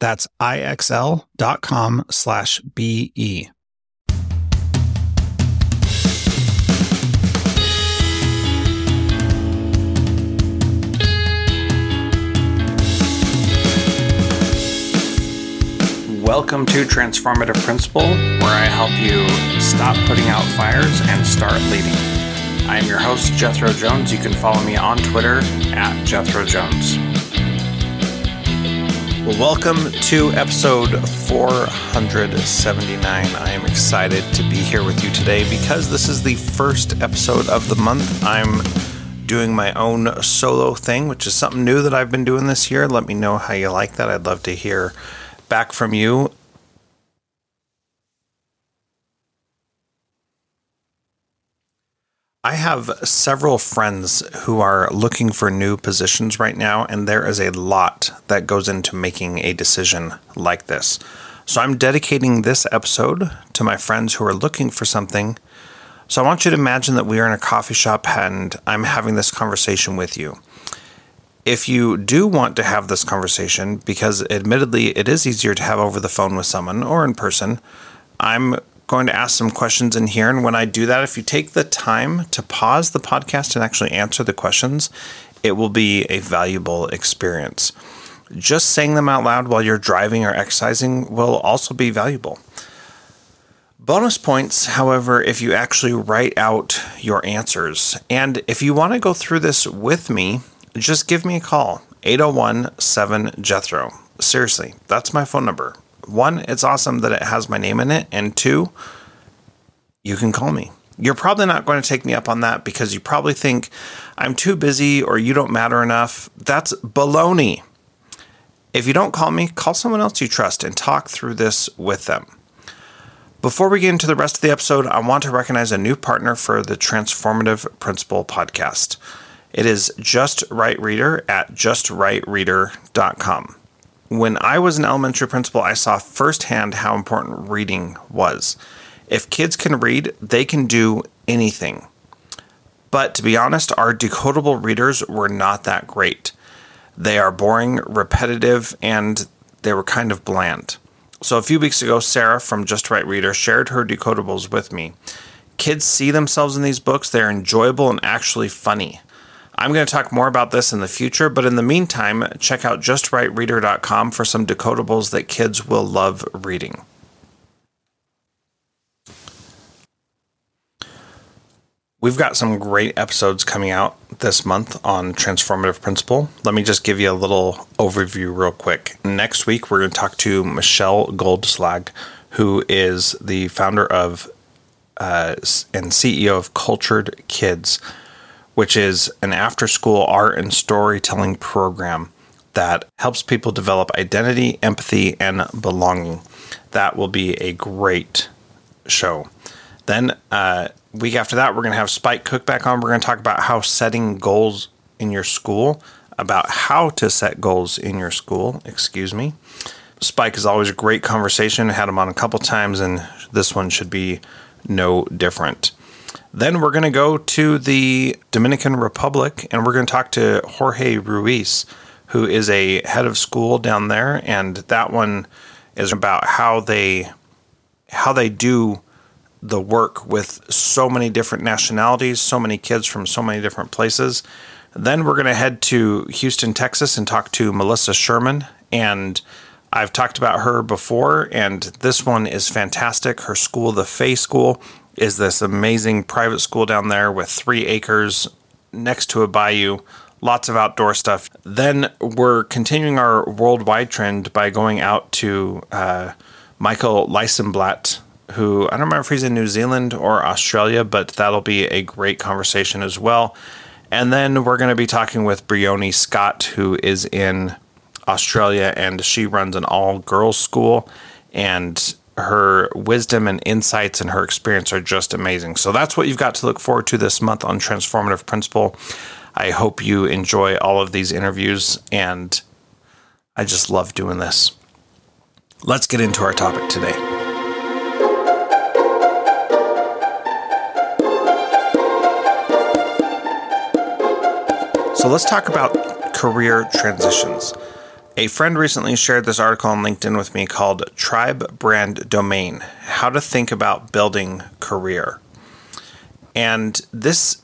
That's ixl.com slash BE. Welcome to Transformative Principal, where I help you stop putting out fires and start leading. I am your host, Jethro Jones. You can follow me on Twitter at Jethro Jones. Well, welcome to episode 479. I am excited to be here with you today because this is the first episode of the month. I'm doing my own solo thing, which is something new that I've been doing this year. Let me know how you like that. I'd love to hear back from you. I have several friends who are looking for new positions right now, and there is a lot that goes into making a decision like this. So I'm dedicating this episode to my friends who are looking for something. So I want you to imagine that we are in a coffee shop and I'm having this conversation with you. If you do want to have this conversation, because admittedly it is easier to have over the phone with someone or in person, I'm going to ask some questions in here. And when I do that, if you take the time to pause the podcast and actually answer the questions, it will be a valuable experience. Just saying them out loud while you're driving or exercising will also be valuable. Bonus points, however, if you actually write out your answers. And if you want to go through this with me, just give me a call 801 7 Jethro. Seriously, that's my phone number one, it's awesome that it has my name in it. And two, you can call me. You're probably not going to take me up on that because you probably think I'm too busy or you don't matter enough. That's baloney. If you don't call me, call someone else you trust and talk through this with them. Before we get into the rest of the episode, I want to recognize a new partner for the Transformative Principal podcast. It is Just Right Reader at justrightreader.com when I was an elementary principal, I saw firsthand how important reading was. If kids can read, they can do anything. But to be honest, our decodable readers were not that great. They are boring, repetitive, and they were kind of bland. So a few weeks ago, Sarah from Just Right Reader shared her decodables with me. Kids see themselves in these books, they're enjoyable and actually funny. I'm going to talk more about this in the future, but in the meantime, check out justrightreader.com for some decodables that kids will love reading. We've got some great episodes coming out this month on Transformative principal. Let me just give you a little overview real quick. Next week, we're going to talk to Michelle Goldslag, who is the founder of uh, and CEO of Cultured Kids which is an after school art and storytelling program that helps people develop identity, empathy, and belonging. That will be a great show. Then, uh, week after that, we're going to have Spike Cook back on. We're going to talk about how setting goals in your school, about how to set goals in your school, excuse me. Spike is always a great conversation. I Had him on a couple times, and this one should be no different. Then we're going to go to the Dominican Republic and we're going to talk to Jorge Ruiz, who is a head of school down there. And that one is about how they how they do the work with so many different nationalities, so many kids from so many different places. Then we're going to head to Houston, Texas, and talk to Melissa Sherman. And I've talked about her before, and this one is fantastic. Her school, the Fay School, is this amazing private school down there with three acres next to a bayou, lots of outdoor stuff. Then we're continuing our worldwide trend by going out to uh, Michael Lysenblatt, who I don't remember if he's in New Zealand or Australia, but that'll be a great conversation as well. And then we're going to be talking with Briony Scott, who is in Australia and she runs an all girls school. And her wisdom and insights and her experience are just amazing. So that's what you've got to look forward to this month on Transformative Principal. I hope you enjoy all of these interviews, and I just love doing this. Let's get into our topic today. So let's talk about career transitions. A friend recently shared this article on LinkedIn with me called Tribe Brand Domain How to Think About Building Career. And this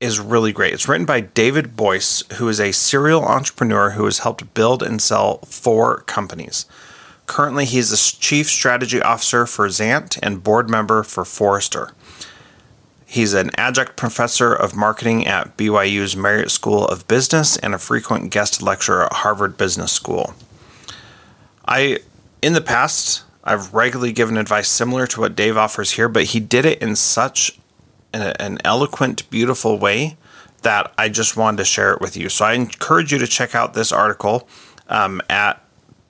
is really great. It's written by David Boyce, who is a serial entrepreneur who has helped build and sell four companies. Currently, he's the chief strategy officer for XANT and board member for Forrester. He's an adjunct professor of marketing at BYU's Marriott School of Business and a frequent guest lecturer at Harvard Business School. I, in the past, I've regularly given advice similar to what Dave offers here, but he did it in such an, an eloquent, beautiful way that I just wanted to share it with you. So I encourage you to check out this article um, at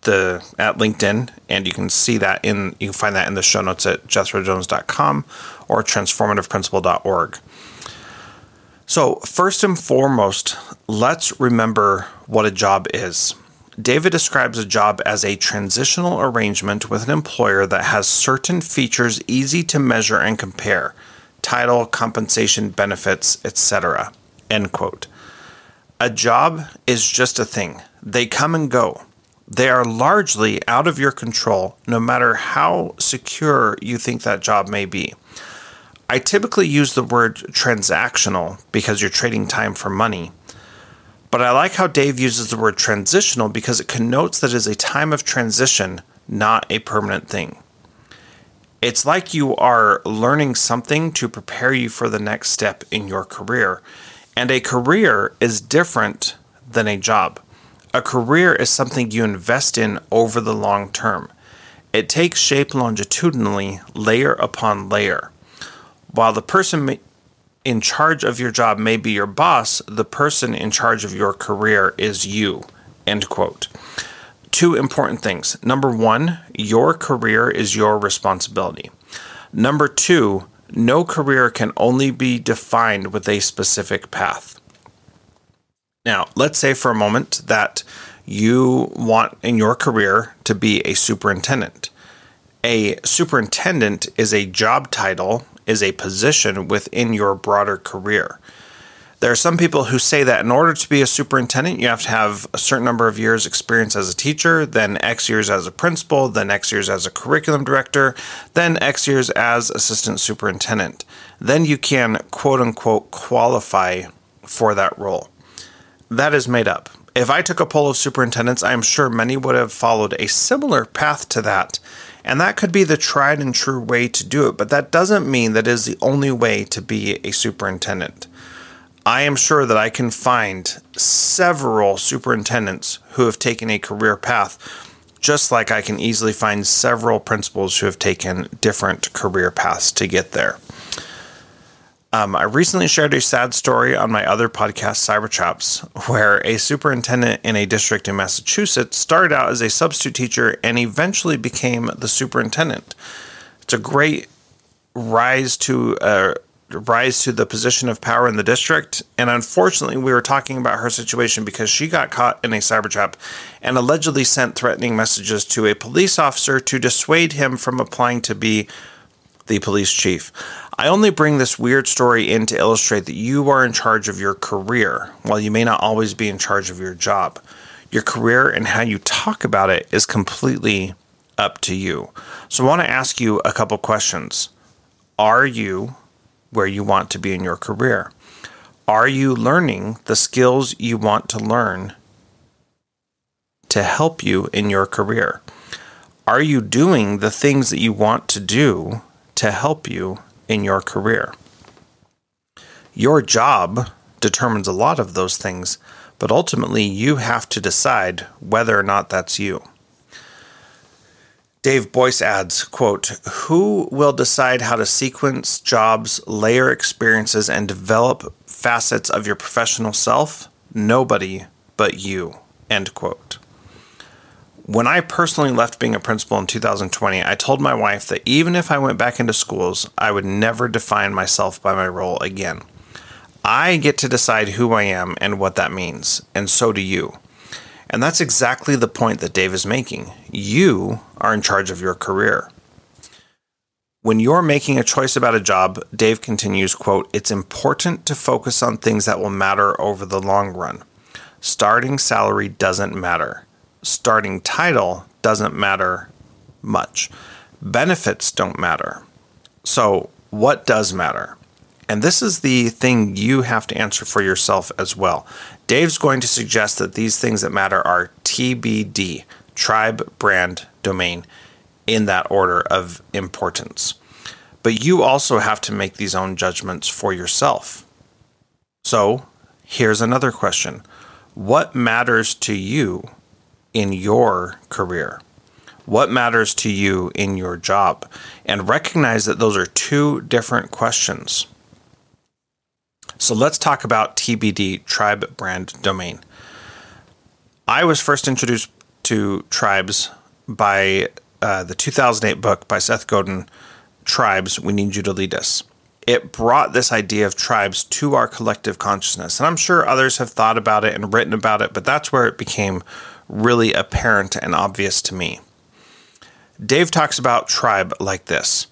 the at LinkedIn, and you can see that in you can find that in the show notes at jethrojones.com or transformativeprincipal.org. So, first and foremost, let's remember what a job is. David describes a job as a transitional arrangement with an employer that has certain features easy to measure and compare title, compensation, benefits, etc. End quote. A job is just a thing, they come and go. They are largely out of your control, no matter how secure you think that job may be. I typically use the word transactional because you're trading time for money. But I like how Dave uses the word transitional because it connotes that it is a time of transition, not a permanent thing. It's like you are learning something to prepare you for the next step in your career. And a career is different than a job. A career is something you invest in over the long term. It takes shape longitudinally, layer upon layer. While the person in charge of your job may be your boss, the person in charge of your career is you. End quote. Two important things. Number one, your career is your responsibility. Number two, no career can only be defined with a specific path. Now, let's say for a moment that you want in your career to be a superintendent. A superintendent is a job title, is a position within your broader career. There are some people who say that in order to be a superintendent, you have to have a certain number of years' experience as a teacher, then X years as a principal, then X years as a curriculum director, then X years as assistant superintendent. Then you can quote unquote qualify for that role that is made up. If I took a poll of superintendents, I am sure many would have followed a similar path to that. And that could be the tried and true way to do it, but that doesn't mean that is the only way to be a superintendent. I am sure that I can find several superintendents who have taken a career path, just like I can easily find several principals who have taken different career paths to get there. Um, I recently shared a sad story on my other podcast, Cyberchops, where a superintendent in a district in Massachusetts started out as a substitute teacher and eventually became the superintendent. It's a great rise to a rise to the position of power in the district. And unfortunately, we were talking about her situation because she got caught in a cyber trap and allegedly sent threatening messages to a police officer to dissuade him from applying to be the police chief. I only bring this weird story in to illustrate that you are in charge of your career, while you may not always be in charge of your job. Your career and how you talk about it is completely up to you. So I want to ask you a couple questions. Are you where you want to be in your career? Are you learning the skills you want to learn to help you in your career? Are you doing the things that you want to do to help you in your career? Your job determines a lot of those things, but ultimately you have to decide whether or not that's you. Dave Boyce adds, quote, Who will decide how to sequence jobs, layer experiences, and develop facets of your professional self? Nobody but you. End quote. When I personally left being a principal in 2020, I told my wife that even if I went back into schools, I would never define myself by my role again. I get to decide who I am and what that means, and so do you. And that's exactly the point that Dave is making. You are in charge of your career. When you're making a choice about a job, Dave continues, quote, "It's important to focus on things that will matter over the long run. Starting salary doesn't matter. Starting title doesn't matter much. Benefits don't matter. So, what does matter? And this is the thing you have to answer for yourself as well. Dave's going to suggest that these things that matter are TBD, tribe, brand, domain, in that order of importance. But you also have to make these own judgments for yourself. So, here's another question What matters to you in your career? What matters to you in your job? And recognize that those are two different questions. So let's talk about TBD, Tribe Brand Domain. I was first introduced to tribes by uh, the 2008 book by Seth Godin, Tribes, We Need You to Lead Us. It brought this idea of tribes to our collective consciousness. And I'm sure others have thought about it and written about it, but that's where it became really apparent and obvious to me. Dave talks about tribe like this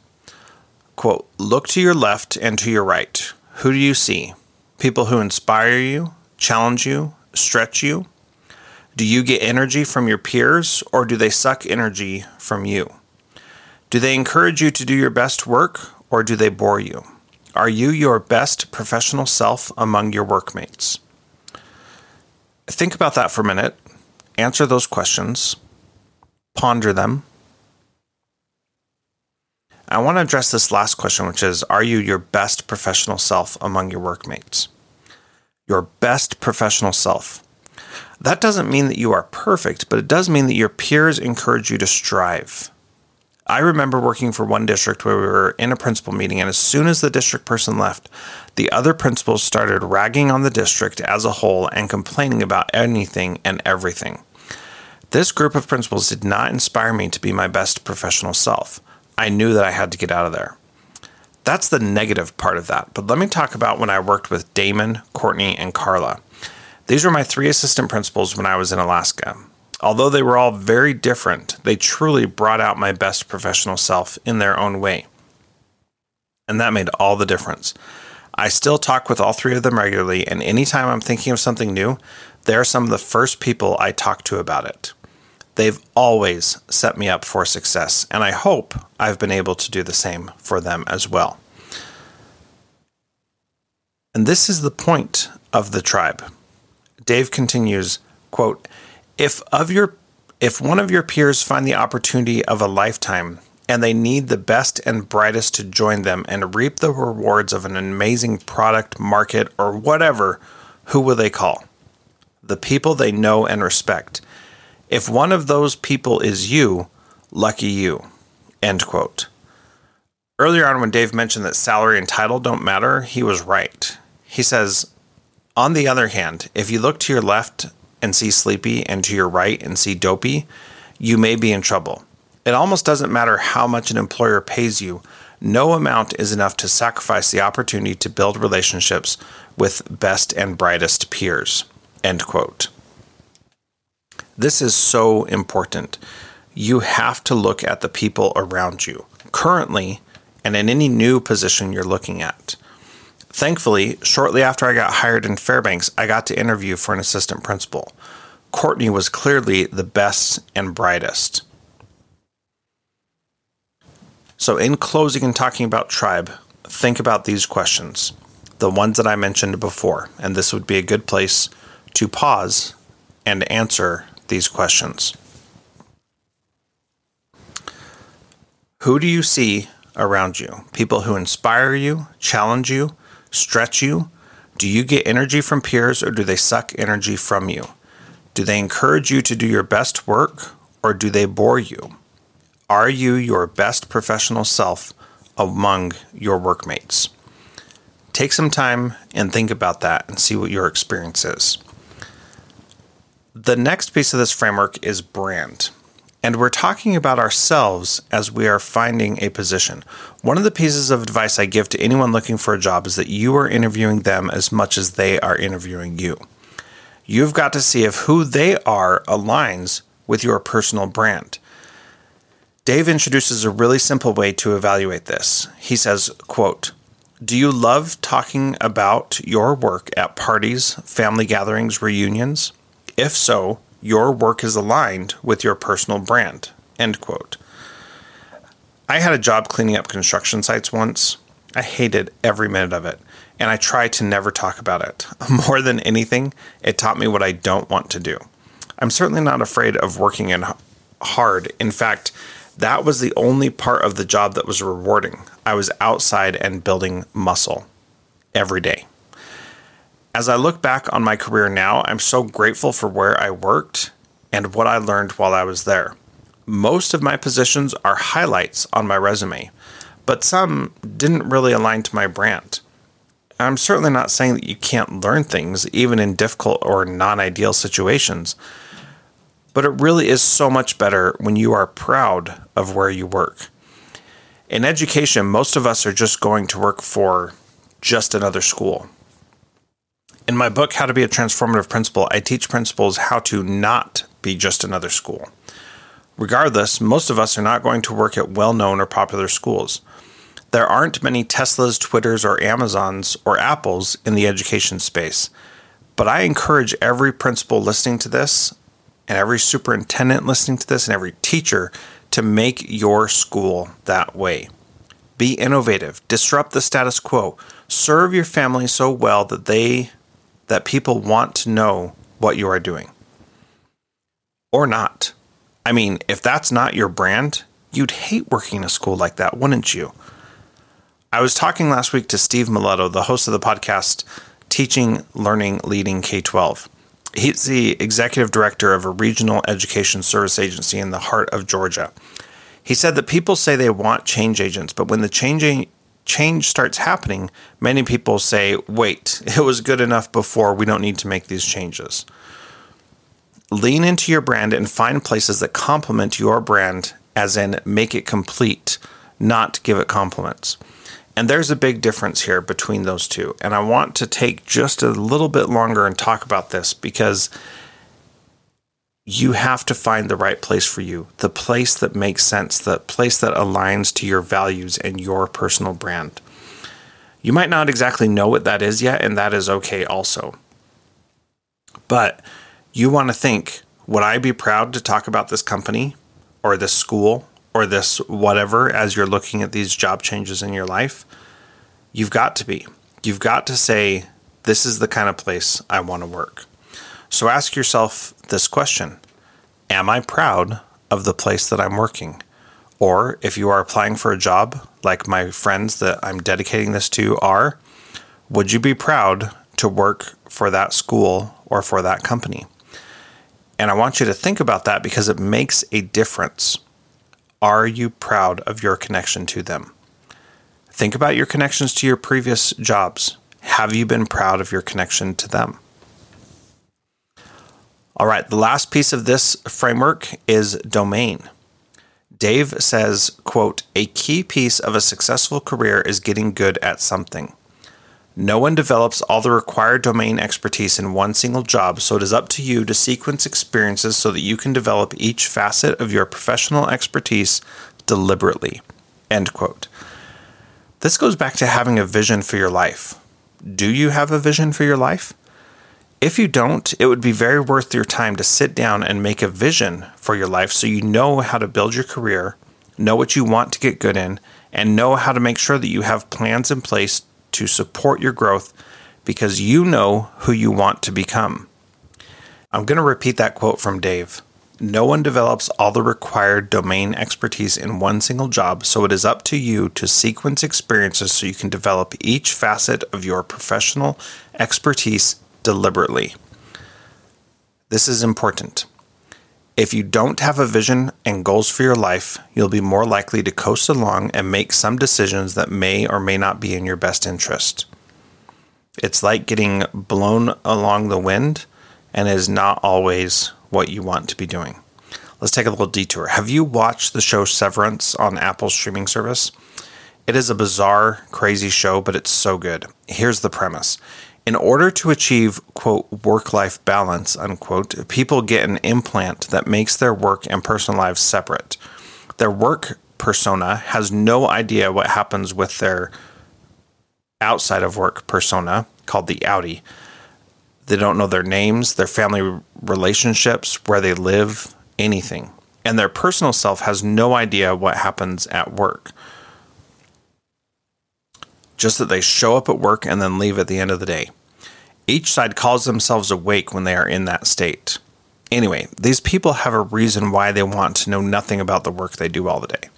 quote, Look to your left and to your right. Who do you see? People who inspire you, challenge you, stretch you? Do you get energy from your peers or do they suck energy from you? Do they encourage you to do your best work or do they bore you? Are you your best professional self among your workmates? Think about that for a minute. Answer those questions. Ponder them. I want to address this last question, which is Are you your best professional self among your workmates? Your best professional self. That doesn't mean that you are perfect, but it does mean that your peers encourage you to strive. I remember working for one district where we were in a principal meeting, and as soon as the district person left, the other principals started ragging on the district as a whole and complaining about anything and everything. This group of principals did not inspire me to be my best professional self. I knew that I had to get out of there. That's the negative part of that. But let me talk about when I worked with Damon, Courtney, and Carla. These were my three assistant principals when I was in Alaska. Although they were all very different, they truly brought out my best professional self in their own way. And that made all the difference. I still talk with all three of them regularly, and anytime I'm thinking of something new, they're some of the first people I talk to about it. They've always set me up for success, and I hope I've been able to do the same for them as well. And this is the point of the tribe. Dave continues, quote, if of your if one of your peers find the opportunity of a lifetime and they need the best and brightest to join them and reap the rewards of an amazing product, market, or whatever, who will they call? The people they know and respect. If one of those people is you, lucky you. End quote. Earlier on, when Dave mentioned that salary and title don't matter, he was right. He says, on the other hand, if you look to your left and see sleepy and to your right and see dopey, you may be in trouble. It almost doesn't matter how much an employer pays you, No amount is enough to sacrifice the opportunity to build relationships with best and brightest peers. End quote. This is so important. You have to look at the people around you, currently, and in any new position you're looking at. Thankfully, shortly after I got hired in Fairbanks, I got to interview for an assistant principal. Courtney was clearly the best and brightest. So, in closing and talking about tribe, think about these questions, the ones that I mentioned before, and this would be a good place to pause and answer these questions. Who do you see around you? People who inspire you, challenge you, stretch you? Do you get energy from peers or do they suck energy from you? Do they encourage you to do your best work or do they bore you? Are you your best professional self among your workmates? Take some time and think about that and see what your experience is. The next piece of this framework is brand. And we're talking about ourselves as we are finding a position. One of the pieces of advice I give to anyone looking for a job is that you are interviewing them as much as they are interviewing you. You've got to see if who they are aligns with your personal brand. Dave introduces a really simple way to evaluate this. He says, quote, "Do you love talking about your work at parties, family gatherings, reunions? If so, your work is aligned with your personal brand." End quote. I had a job cleaning up construction sites once. I hated every minute of it, and I try to never talk about it. More than anything, it taught me what I don't want to do. I'm certainly not afraid of working in hard. In fact, that was the only part of the job that was rewarding. I was outside and building muscle every day. As I look back on my career now, I'm so grateful for where I worked and what I learned while I was there. Most of my positions are highlights on my resume, but some didn't really align to my brand. I'm certainly not saying that you can't learn things, even in difficult or non ideal situations. But it really is so much better when you are proud of where you work. In education, most of us are just going to work for just another school. In my book, How to Be a Transformative Principal, I teach principals how to not be just another school. Regardless, most of us are not going to work at well known or popular schools. There aren't many Teslas, Twitters, or Amazons or Apples in the education space. But I encourage every principal listening to this and every superintendent listening to this and every teacher to make your school that way. Be innovative, disrupt the status quo, serve your family so well that they that people want to know what you are doing. Or not. I mean, if that's not your brand, you'd hate working in a school like that, wouldn't you? I was talking last week to Steve Miletto, the host of the podcast Teaching, Learning, Leading K 12 he's the executive director of a regional education service agency in the heart of Georgia. He said that people say they want change agents, but when the change change starts happening, many people say, "Wait, it was good enough before. We don't need to make these changes." Lean into your brand and find places that complement your brand, as in make it complete, not give it compliments. And there's a big difference here between those two. And I want to take just a little bit longer and talk about this because you have to find the right place for you, the place that makes sense, the place that aligns to your values and your personal brand. You might not exactly know what that is yet, and that is okay also. But you want to think would I be proud to talk about this company or this school or this whatever as you're looking at these job changes in your life, you've got to be. You've got to say, this is the kind of place I want to work. So ask yourself this question Am I proud of the place that I'm working? Or if you are applying for a job, like my friends that I'm dedicating this to are, would you be proud to work for that school or for that company? And I want you to think about that because it makes a difference are you proud of your connection to them? Think about your connections to your previous jobs. Have you been proud of your connection to them? All right, the last piece of this framework is domain. Dave says, quote, a key piece of a successful career is getting good at something. No one develops all the required domain expertise in one single job, so it is up to you to sequence experiences so that you can develop each facet of your professional expertise deliberately. End quote. This goes back to having a vision for your life. Do you have a vision for your life? If you don't, it would be very worth your time to sit down and make a vision for your life so you know how to build your career, know what you want to get good in, and know how to make sure that you have plans in place to support your growth because you know who you want to become. I'm going to repeat that quote from Dave. No one develops all the required domain expertise in one single job, so it is up to you to sequence experiences so you can develop each facet of your professional expertise deliberately. This is important. If you don't have a vision and goals for your life, you'll be more likely to coast along and make some decisions that may or may not be in your best interest. It's like getting blown along the wind and is not always what you want to be doing. Let's take a little detour. Have you watched the show Severance on Apple's streaming service? It is a bizarre, crazy show, but it's so good. Here's the premise in order to achieve, quote, work life balance, unquote, people get an implant that makes their work and personal lives separate. Their work persona has no idea what happens with their outside of work persona, called the outie. They don't know their names, their family relationships, where they live, anything. And their personal self has no idea what happens at work just that they show up at work and then leave at the end of the day. Each side calls themselves awake when they are in that state. Anyway, these people have a reason why they want to know nothing about the work they do all the day.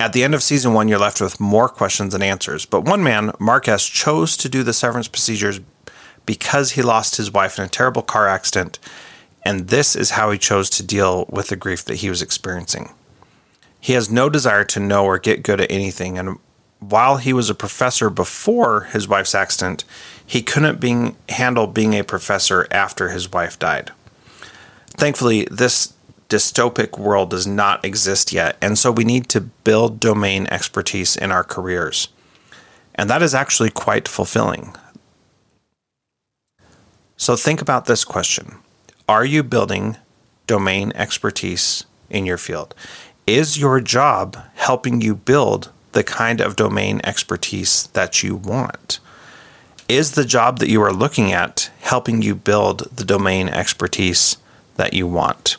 At the end of season one, you're left with more questions than answers. But one man, Mark S., chose to do the severance procedures because he lost his wife in a terrible car accident, and this is how he chose to deal with the grief that he was experiencing. He has no desire to know or get good at anything, and while he was a professor before his wife's accident, he couldn't being, handle being a professor after his wife died. Thankfully, this dystopic world does not exist yet, and so we need to build domain expertise in our careers. And that is actually quite fulfilling. So think about this question Are you building domain expertise in your field? Is your job helping you build the kind of domain expertise that you want? Is the job that you are looking at helping you build the domain expertise that you want?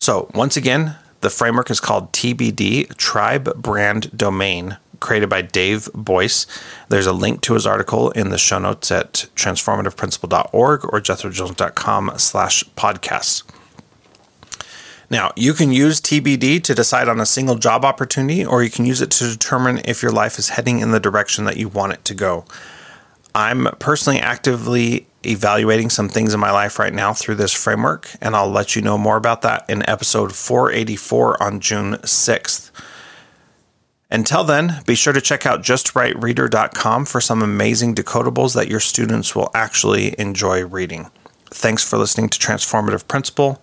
So, once again, the framework is called TBD, Tribe Brand Domain, created by Dave Boyce. There's a link to his article in the show notes at transformativeprincipal.org or jethrojones.com slash podcast. Now, you can use TBD to decide on a single job opportunity, or you can use it to determine if your life is heading in the direction that you want it to go. I'm personally actively evaluating some things in my life right now through this framework, and I'll let you know more about that in episode 484 on June 6th. Until then, be sure to check out justrightreader.com for some amazing decodables that your students will actually enjoy reading. Thanks for listening to Transformative Principal.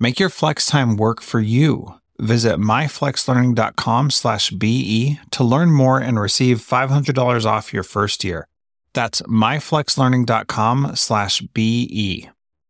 Make your flex time work for you. Visit myflexlearning.com/be to learn more and receive $500 off your first year. That's myflexlearning.com/be.